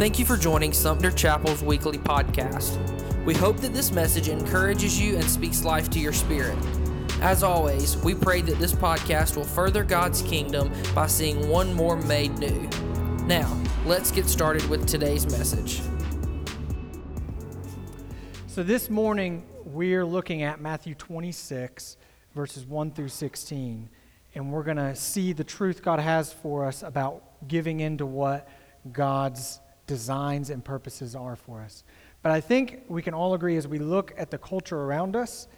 Thank you for joining Sumter Chapel's weekly podcast. We hope that this message encourages you and speaks life to your spirit. As always, we pray that this podcast will further God's kingdom by seeing one more made new. Now, let's get started with today's message. So, this morning we're looking at Matthew 26, verses 1 through 16, and we're going to see the truth God has for us about giving into what God's designs and purposes are for us. But I think we can all agree as we look at the culture around us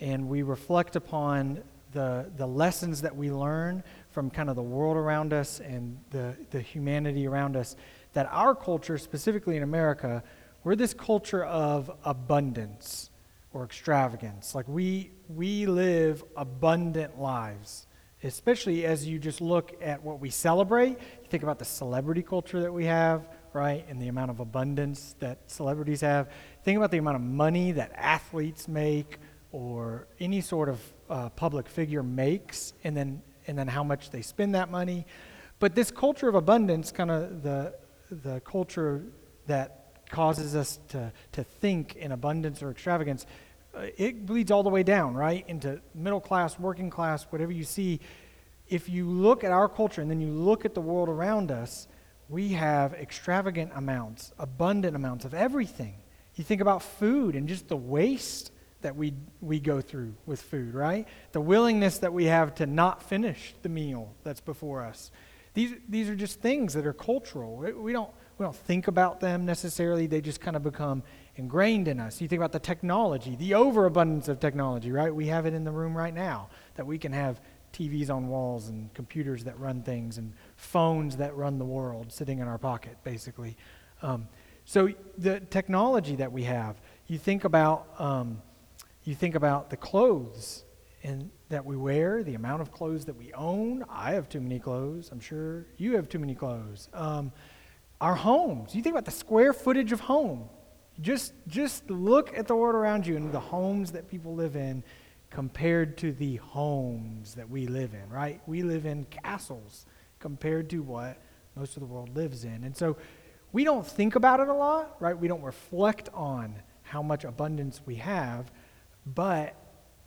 and we reflect upon the, the lessons that we learn from kind of the world around us and the, the humanity around us, that our culture, specifically in America, we're this culture of abundance or extravagance. Like we, we live abundant lives especially as you just look at what we celebrate. You think about the celebrity culture that we have, right? And the amount of abundance that celebrities have. Think about the amount of money that athletes make or any sort of uh, public figure makes, and then, and then how much they spend that money. But this culture of abundance, kind of the, the culture that causes us to, to think in abundance or extravagance, uh, it bleeds all the way down, right? Into middle class, working class, whatever you see. If you look at our culture and then you look at the world around us, we have extravagant amounts, abundant amounts of everything. You think about food and just the waste that we, we go through with food, right? The willingness that we have to not finish the meal that's before us. These, these are just things that are cultural. We don't, we don't think about them necessarily, they just kind of become ingrained in us. You think about the technology, the overabundance of technology, right? We have it in the room right now that we can have TVs on walls and computers that run things and phones that run the world sitting in our pocket, basically. Um, so the technology that we have, you think about, um, you think about the clothes and that we wear, the amount of clothes that we own. I have too many clothes. I'm sure you have too many clothes. Um, our homes. You think about the square footage of home. Just, just look at the world around you and the homes that people live in compared to the homes that we live in, right? We live in castles compared to what most of the world lives in. And so we don't think about it a lot, right? We don't reflect on how much abundance we have, but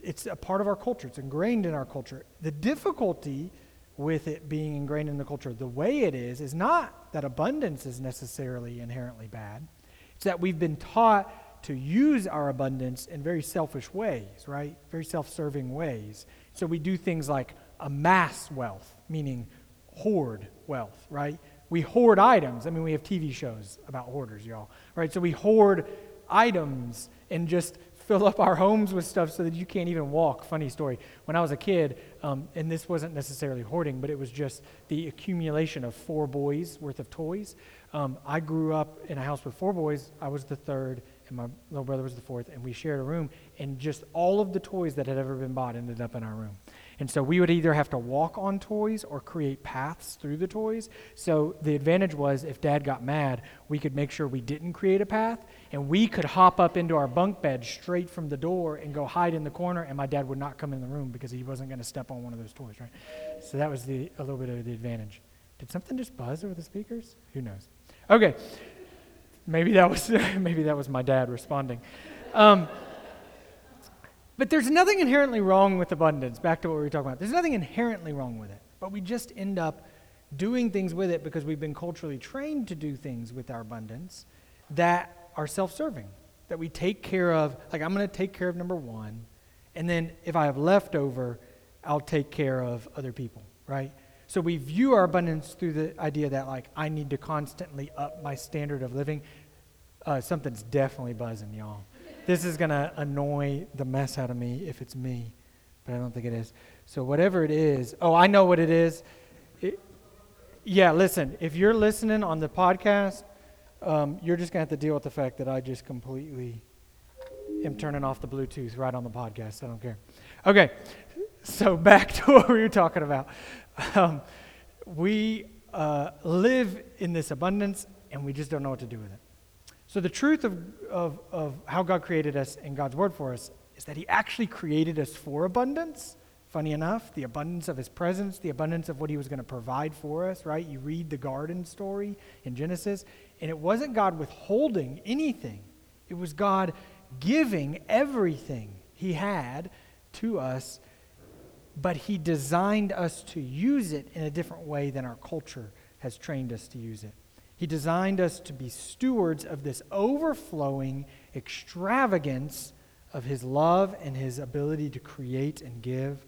it's a part of our culture. It's ingrained in our culture. The difficulty with it being ingrained in the culture the way it is is not that abundance is necessarily inherently bad. It's that we've been taught to use our abundance in very selfish ways, right? Very self serving ways. So we do things like amass wealth, meaning hoard wealth, right? We hoard items. I mean, we have TV shows about hoarders, y'all, right? So we hoard items and just fill up our homes with stuff so that you can't even walk. Funny story. When I was a kid, um, and this wasn't necessarily hoarding, but it was just the accumulation of four boys worth of toys. Um, I grew up in a house with four boys. I was the third, and my little brother was the fourth, and we shared a room, and just all of the toys that had ever been bought ended up in our room. And so we would either have to walk on toys or create paths through the toys. So the advantage was if dad got mad, we could make sure we didn't create a path, and we could hop up into our bunk bed straight from the door and go hide in the corner, and my dad would not come in the room because he wasn't going to step on one of those toys, right? So that was the, a little bit of the advantage. Did something just buzz over the speakers? Who knows? Okay. Maybe that was maybe that was my dad responding. Um, but there's nothing inherently wrong with abundance. Back to what we were talking about. There's nothing inherently wrong with it. But we just end up doing things with it because we've been culturally trained to do things with our abundance that are self-serving. That we take care of. Like I'm going to take care of number one, and then if I have leftover, I'll take care of other people. Right? So we view our abundance through the idea that, like, I need to constantly up my standard of living. Uh, something's definitely buzzing, y'all. This is going to annoy the mess out of me if it's me, but I don't think it is. So, whatever it is, oh, I know what it is. It, yeah, listen, if you're listening on the podcast, um, you're just going to have to deal with the fact that I just completely am turning off the Bluetooth right on the podcast. I don't care. Okay, so back to what we were talking about. Um, we uh, live in this abundance and we just don't know what to do with it. So, the truth of, of, of how God created us and God's word for us is that He actually created us for abundance. Funny enough, the abundance of His presence, the abundance of what He was going to provide for us, right? You read the garden story in Genesis, And it wasn't God withholding anything, it was God giving everything He had to us, but He designed us to use it in a different way than our culture has trained us to use it. He designed us to be stewards of this overflowing extravagance of His love and His ability to create and give.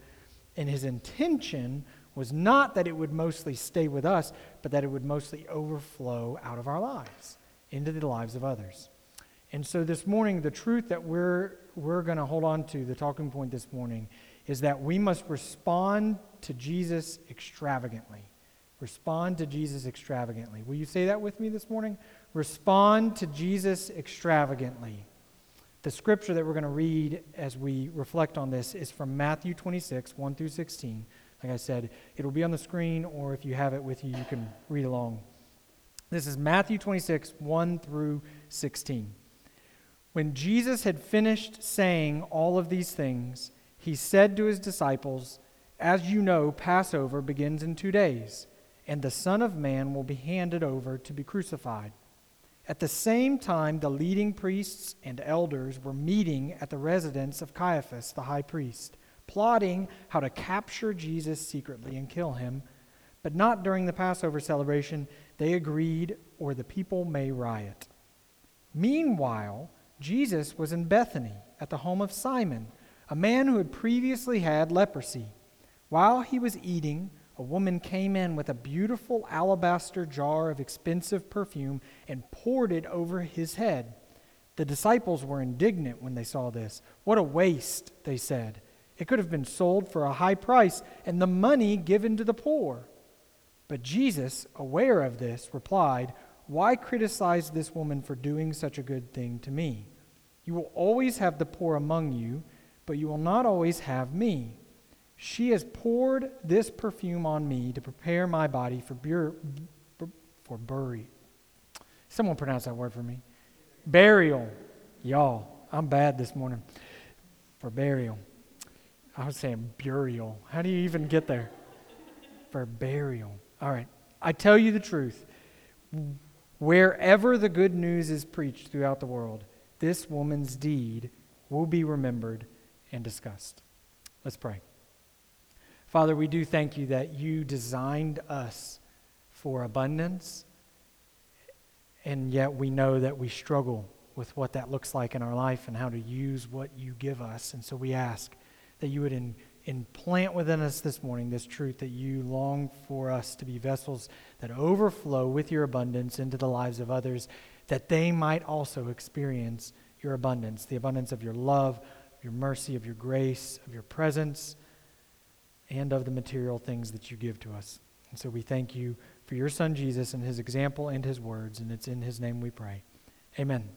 And His intention was not that it would mostly stay with us, but that it would mostly overflow out of our lives into the lives of others. And so this morning, the truth that we're, we're going to hold on to, the talking point this morning, is that we must respond to Jesus extravagantly. Respond to Jesus extravagantly. Will you say that with me this morning? Respond to Jesus extravagantly. The scripture that we're going to read as we reflect on this is from Matthew 26, 1 through 16. Like I said, it'll be on the screen, or if you have it with you, you can read along. This is Matthew 26, 1 through 16. When Jesus had finished saying all of these things, he said to his disciples, As you know, Passover begins in two days, and the Son of Man will be handed over to be crucified. At the same time, the leading priests and elders were meeting at the residence of Caiaphas, the high priest, plotting how to capture Jesus secretly and kill him. But not during the Passover celebration, they agreed, or the people may riot. Meanwhile, Jesus was in Bethany at the home of Simon, a man who had previously had leprosy. While he was eating, a woman came in with a beautiful alabaster jar of expensive perfume and poured it over his head. The disciples were indignant when they saw this. What a waste, they said. It could have been sold for a high price and the money given to the poor. But Jesus, aware of this, replied, Why criticize this woman for doing such a good thing to me? You will always have the poor among you, but you will not always have me. She has poured this perfume on me to prepare my body for, bur- for burial. Someone pronounce that word for me. Burial. Y'all, I'm bad this morning. For burial. I was saying burial. How do you even get there? For burial. All right. I tell you the truth. Wherever the good news is preached throughout the world, this woman's deed will be remembered and discussed. Let's pray. Father, we do thank you that you designed us for abundance, and yet we know that we struggle with what that looks like in our life and how to use what you give us. And so we ask that you would in, implant within us this morning this truth that you long for us to be vessels that overflow with your abundance into the lives of others, that they might also experience your abundance, the abundance of your love, your mercy, of your grace, of your presence, and of the material things that you give to us. And so we thank you for your son Jesus and his example and his words, and it's in his name we pray. Amen.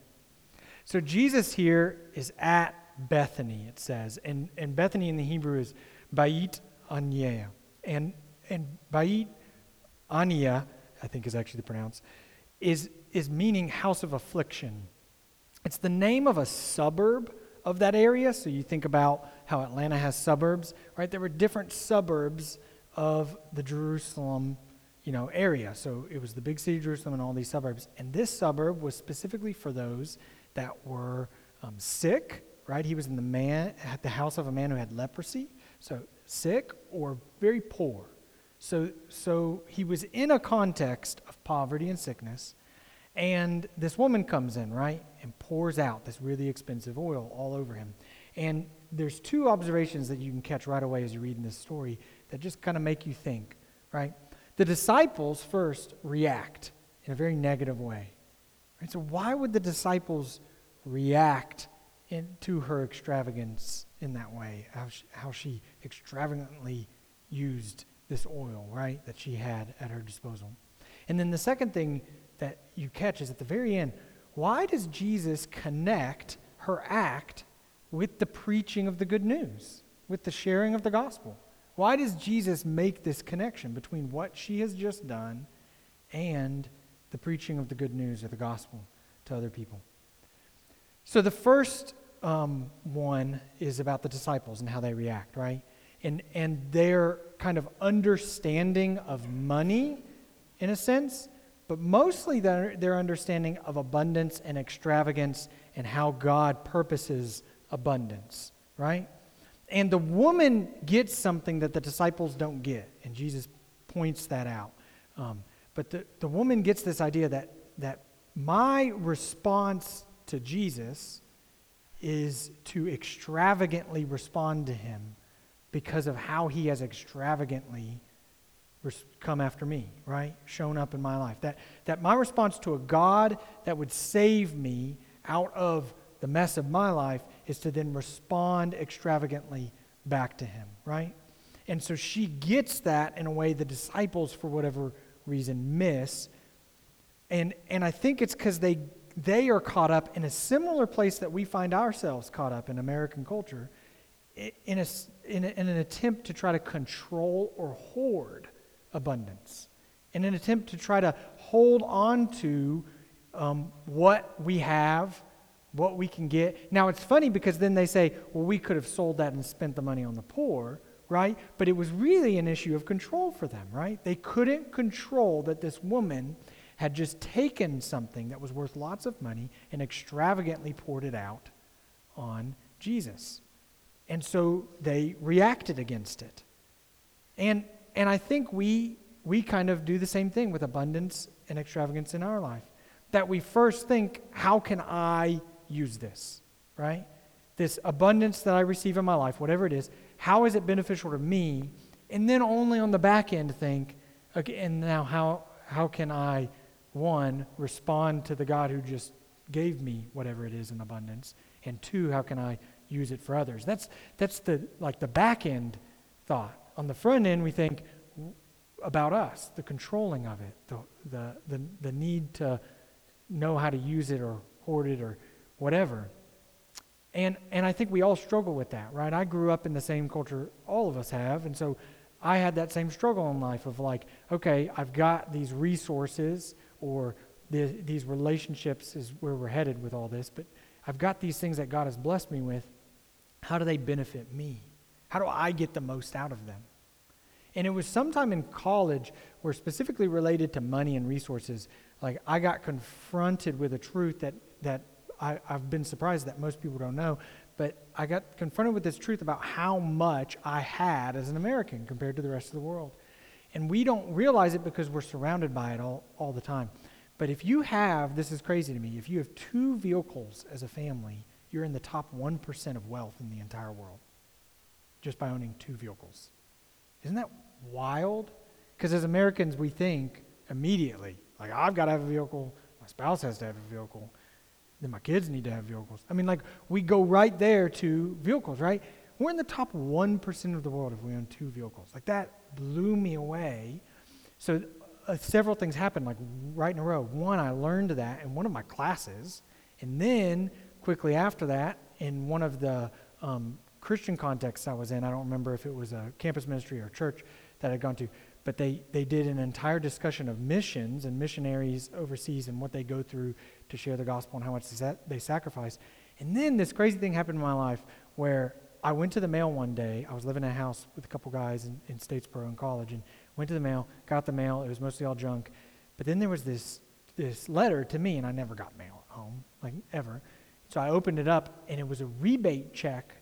So Jesus here is at Bethany, it says. And, and Bethany in the Hebrew is Bait Anya. And, and Bait Anya, I think is actually the pronounce, is, is meaning house of affliction. It's the name of a suburb of that area. So you think about how Atlanta has suburbs, right? There were different suburbs of the Jerusalem, you know, area. So it was the big city Jerusalem and all these suburbs. And this suburb was specifically for those that were um, sick right? He was in the man at the house of a man who had leprosy, so sick or very poor. So, so he was in a context of poverty and sickness, and this woman comes in, right, and pours out this really expensive oil all over him. And there's two observations that you can catch right away as you're reading this story that just kind of make you think, right? The disciples first react in a very negative way. Right? So why would the disciples react into her extravagance in that way, how she, how she extravagantly used this oil, right, that she had at her disposal. And then the second thing that you catch is at the very end why does Jesus connect her act with the preaching of the good news, with the sharing of the gospel? Why does Jesus make this connection between what she has just done and the preaching of the good news or the gospel to other people? So the first um, one is about the disciples and how they react, right? And, and their kind of understanding of money, in a sense, but mostly their, their understanding of abundance and extravagance and how God purposes abundance, right? And the woman gets something that the disciples don't get, and Jesus points that out. Um, but the, the woman gets this idea that, that my response to Jesus is to extravagantly respond to him because of how he has extravagantly come after me, right? Shown up in my life. That, that my response to a God that would save me out of the mess of my life is to then respond extravagantly back to him, right? And so she gets that in a way the disciples, for whatever reason, miss. And, and I think it's because they, they are caught up in a similar place that we find ourselves caught up in American culture in, a, in, a, in an attempt to try to control or hoard abundance, in an attempt to try to hold on to um, what we have, what we can get. Now, it's funny because then they say, well, we could have sold that and spent the money on the poor, right? But it was really an issue of control for them, right? They couldn't control that this woman had just taken something that was worth lots of money and extravagantly poured it out on Jesus. And so they reacted against it. And and I think we, we kind of do the same thing with abundance and extravagance in our life. That we first think, how can I use this, right? This abundance that I receive in my life, whatever it is, how is it beneficial to me? And then only on the back end think, okay, and now how, how can I, one, respond to the God who just gave me whatever it is in abundance? And two, how can I use it for others? That's, that's the, like the back end thought. On the front end, we think about us, the controlling of it, the, the, the, the need to know how to use it or hoard it or whatever. And, and I think we all struggle with that, right? I grew up in the same culture all of us have. And so I had that same struggle in life of like, okay, I've got these resources or the, these relationships is where we're headed with all this, but I've got these things that God has blessed me with. How do they benefit me? How do I get the most out of them? And it was sometime in college where, specifically related to money and resources, like I got confronted with a truth that, that I, I've been surprised that most people don't know. But I got confronted with this truth about how much I had as an American compared to the rest of the world. And we don't realize it because we're surrounded by it all, all the time. But if you have, this is crazy to me, if you have two vehicles as a family, you're in the top 1% of wealth in the entire world just by owning two vehicles. Isn't that wild? Because as Americans, we think immediately, like, I've got to have a vehicle, my spouse has to have a vehicle, then my kids need to have vehicles. I mean, like, we go right there to vehicles, right? We're in the top 1% of the world if we own two vehicles. Like, that blew me away. So, uh, several things happened, like, right in a row. One, I learned that in one of my classes. And then, quickly after that, in one of the um, Christian contexts I was in, I don't remember if it was a campus ministry or church, that I'd gone to, but they, they did an entire discussion of missions and missionaries overseas and what they go through to share the gospel and how much they sacrifice. And then this crazy thing happened in my life where I went to the mail one day. I was living in a house with a couple guys in, in Statesboro in college and went to the mail, got the mail. It was mostly all junk. But then there was this, this letter to me, and I never got mail at home, like ever. So I opened it up, and it was a rebate check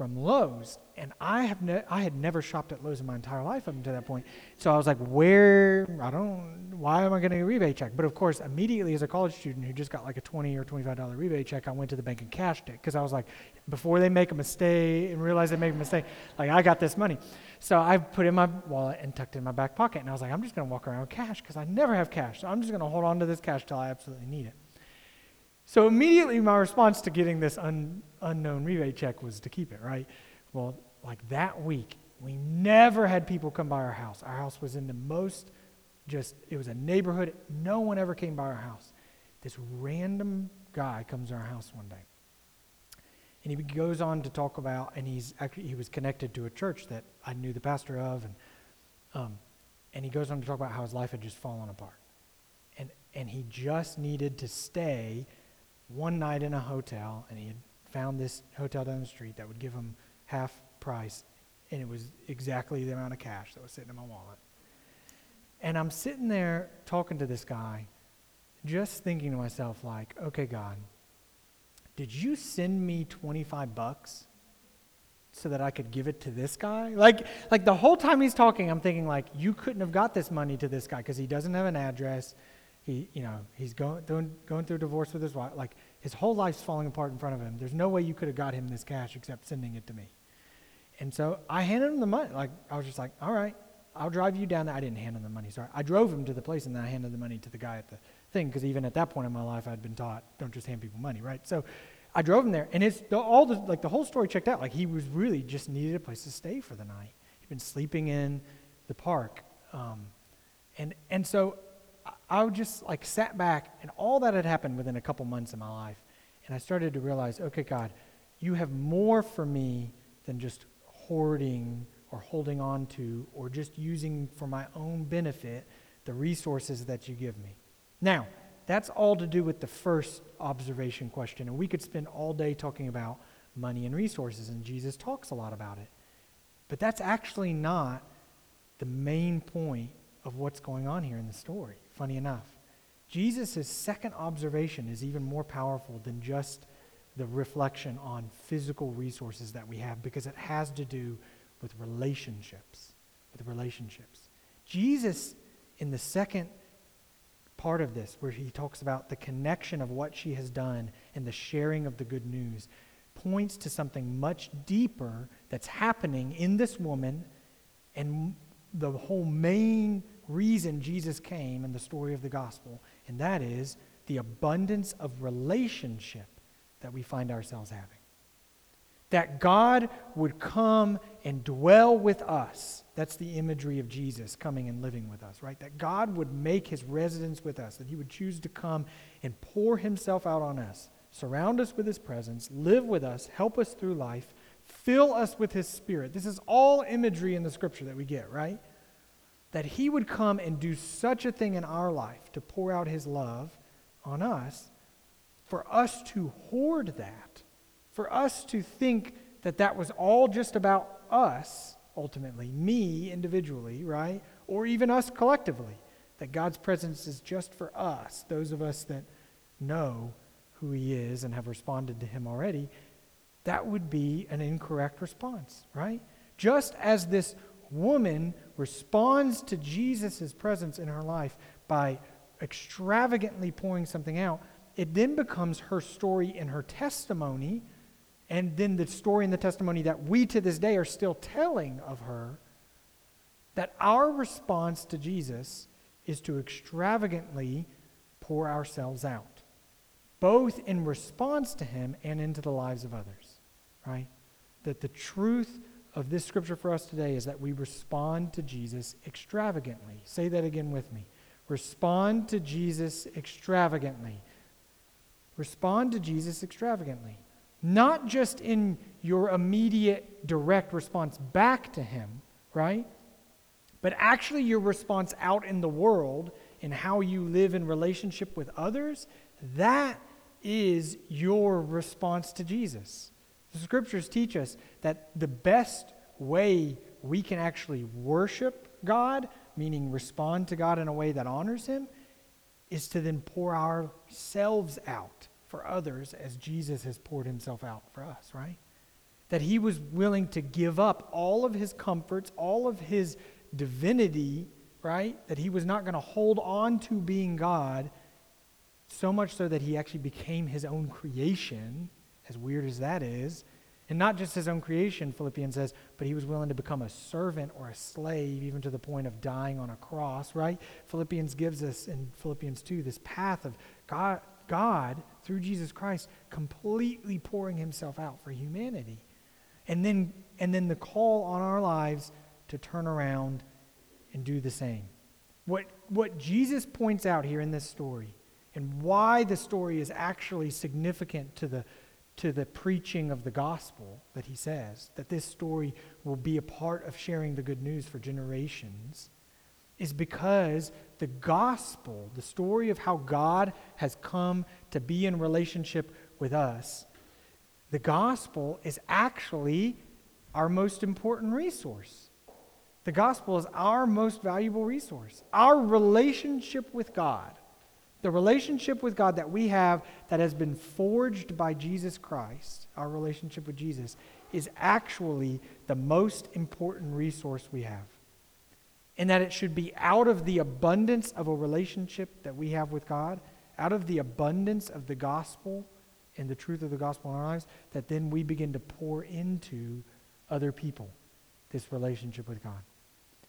from Lowe's, and I have ne- I had never shopped at Lowe's in my entire life up until that point. So I was like, where? I don't. Why am I getting a rebate check? But of course, immediately as a college student who just got like a twenty or twenty-five dollar rebate check, I went to the bank and cashed it because I was like, before they make a mistake and realize they make a mistake, like I got this money. So I put in my wallet and tucked it in my back pocket, and I was like, I'm just gonna walk around with cash because I never have cash. So I'm just gonna hold on to this cash till I absolutely need it. So immediately, my response to getting this un, unknown rebate check was to keep it, right? Well, like that week, we never had people come by our house. Our house was in the most just, it was a neighborhood. No one ever came by our house. This random guy comes to our house one day. And he goes on to talk about, and he's actually, he was connected to a church that I knew the pastor of. And, um, and he goes on to talk about how his life had just fallen apart. And, and he just needed to stay one night in a hotel, and he had found this hotel down the street that would give him half price, and it was exactly the amount of cash that was sitting in my wallet. And I'm sitting there talking to this guy, just thinking to myself, like, okay, God, did you send me 25 bucks so that I could give it to this guy? Like, like the whole time he's talking, I'm thinking, like, you couldn't have got this money to this guy because he doesn't have an address. He, you know, he's going, going, through divorce with his wife. Like, his whole life's falling apart in front of him. There's no way you could have got him this cash except sending it to me. And so I handed him the money. Like, I was just like, all right, I'll drive you down there. I didn't hand him the money, sorry. I drove him to the place and then I handed the money to the guy at the thing because even at that point in my life, I'd been taught, don't just hand people money, right? So I drove him there and it's the, all the, like the whole story checked out. Like he was really just needed a place to stay for the night. He'd been sleeping in the park. Um, and, and so I, just like sat back and all that had happened within a couple months in my life. And I started to realize, okay, God, you have more for me than just hoarding or holding on to or just using for my own benefit the resources that you give me. Now, that's all to do with the first observation question. And we could spend all day talking about money and resources, and Jesus talks a lot about it. But that's actually not the main point of what's going on here in the story, funny enough. Jesus' second observation is even more powerful than just the reflection on physical resources that we have because it has to do with relationships. With relationships. Jesus, in the second part of this, where he talks about the connection of what she has done and the sharing of the good news, points to something much deeper that's happening in this woman and the whole main reason Jesus came in the story of the gospel, and that is the abundance of relationship that we find ourselves having that God would come and dwell with us. That's the imagery of Jesus coming and living with us, right? That God would make his residence with us, that he would choose to come and pour himself out on us, surround us with his presence, live with us, help us through life, fill us with his spirit. This is all imagery in the scripture that we get, right? That he would come and do such a thing in our life to pour out his love on us, for us to hoard that for us to think that that was all just about us, ultimately, me individually, right? Or even us collectively, that God's presence is just for us, those of us that know who He is and have responded to Him already, that would be an incorrect response, right? Just as this woman responds to Jesus' presence in her life by extravagantly pouring something out, it then becomes her story and her testimony and then the story and the testimony that we to this day are still telling of her, that our response to Jesus is to extravagantly pour ourselves out, both in response to him and into the lives of others, right? That the truth of this scripture for us today is that we respond to Jesus extravagantly. Say that again with me. Respond to Jesus extravagantly. Respond to Jesus extravagantly not just in your immediate direct response back to Him, right? But actually your response out in the world and how you live in relationship with others, that is your response to Jesus. The scriptures teach us that the best way we can actually worship God, meaning respond to God in a way that honors Him, is to then pour ourselves out for others as Jesus has poured himself out for us, right? That he was willing to give up all of his comforts, all of his divinity, right? That he was not going to hold on to being God, so much so that he actually became his own creation, as weird as that is. And not just his own creation, Philippians says, but he was willing to become a servant or a slave, even to the point of dying on a cross, right? Philippians gives us in Philippians 2 this path of God, God, through Jesus Christ, completely pouring himself out for humanity. And then, and then the call on our lives to turn around and do the same. What, what Jesus points out here in this story, and why the story is actually significant to the, to the preaching of the gospel that he says, that this story will be a part of sharing the good news for generations, is because the gospel, the story of how God has come to be in relationship with us, the gospel is actually our most important resource. The gospel is our most valuable resource, our relationship with God. The relationship with God that we have that has been forged by Jesus Christ, our relationship with Jesus, is actually the most important resource we have. And that it should be out of the abundance of a relationship that we have with God, out of the abundance of the gospel and the truth of the gospel in our lives, that then we begin to pour into other people this relationship with God.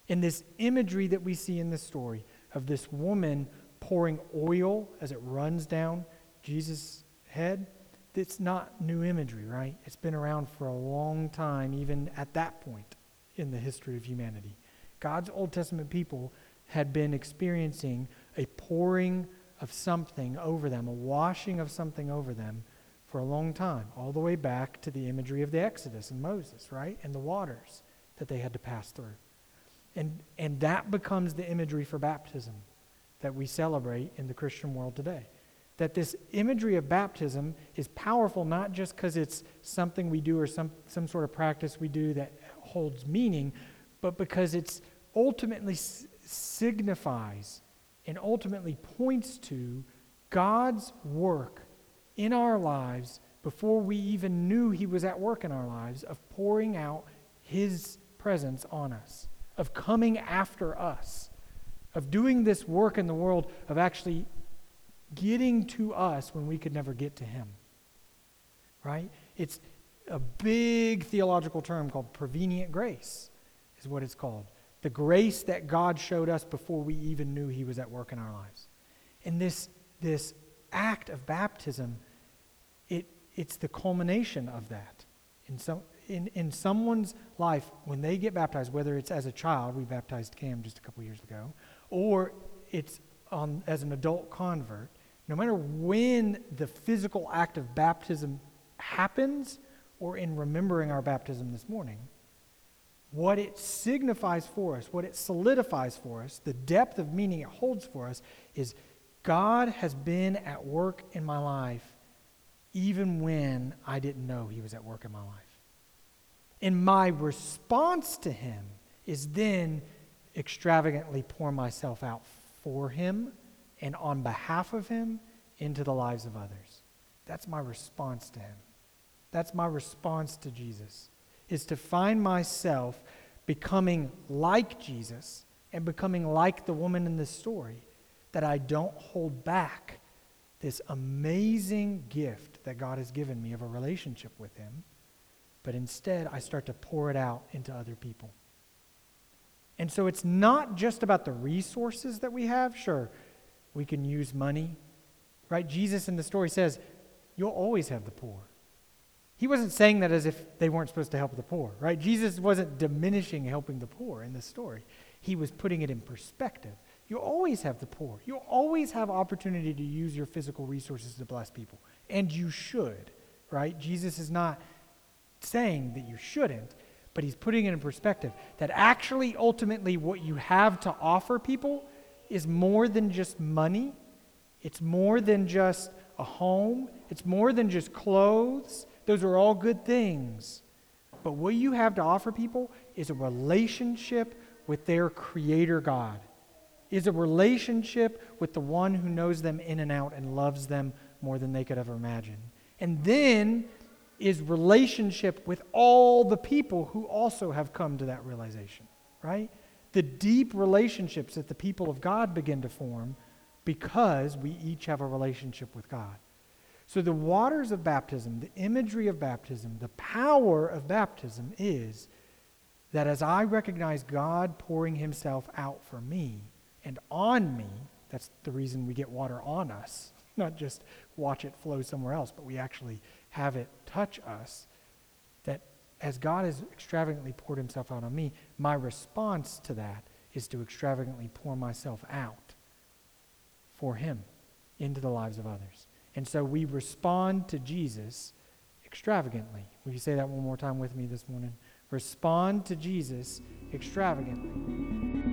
In this imagery that we see in this story of this woman pouring oil as it runs down Jesus' head, it's not new imagery, right? It's been around for a long time, even at that point in the history of humanity. God's Old Testament people had been experiencing a pouring of something over them, a washing of something over them for a long time, all the way back to the imagery of the Exodus and Moses, right? And the waters that they had to pass through. And, and that becomes the imagery for baptism that we celebrate in the Christian world today. That this imagery of baptism is powerful not just because it's something we do or some, some sort of practice we do that holds meaning, but because it's ultimately s- signifies and ultimately points to God's work in our lives before we even knew He was at work in our lives of pouring out His presence on us, of coming after us of doing this work in the world, of actually getting to us when we could never get to him. Right? It's a big theological term called prevenient grace, is what it's called. The grace that God showed us before we even knew he was at work in our lives. And this, this act of baptism, it, it's the culmination of that. In, some, in, in someone's life, when they get baptized, whether it's as a child, we baptized Cam just a couple years ago, or it's on, as an adult convert, no matter when the physical act of baptism happens or in remembering our baptism this morning, what it signifies for us, what it solidifies for us, the depth of meaning it holds for us is God has been at work in my life even when I didn't know He was at work in my life. And my response to Him is then extravagantly pour myself out for him and on behalf of him into the lives of others. That's my response to him. That's my response to Jesus, is to find myself becoming like Jesus and becoming like the woman in this story, that I don't hold back this amazing gift that God has given me of a relationship with him, but instead I start to pour it out into other people. And so it's not just about the resources that we have. Sure, we can use money, right? Jesus in the story says, You'll always have the poor. He wasn't saying that as if they weren't supposed to help the poor, right? Jesus wasn't diminishing helping the poor in this story. He was putting it in perspective. You always have the poor. You always have opportunity to use your physical resources to bless people. And you should, right? Jesus is not saying that you shouldn't but he's putting it in perspective that actually, ultimately, what you have to offer people is more than just money, it's more than just a home, it's more than just clothes. Those are all good things. But what you have to offer people is a relationship with their Creator God, is a relationship with the one who knows them in and out and loves them more than they could ever imagine. And then is relationship with all the people who also have come to that realization, right? The deep relationships that the people of God begin to form because we each have a relationship with God. So, the waters of baptism, the imagery of baptism, the power of baptism is that as I recognize God pouring Himself out for me and on me, that's the reason we get water on us, not just watch it flow somewhere else, but we actually have it touch us. That as God has extravagantly poured himself out on me, my response to that is to extravagantly pour myself out for him into the lives of others. And so we respond to Jesus extravagantly. Will you say that one more time with me this morning? Respond to Jesus extravagantly.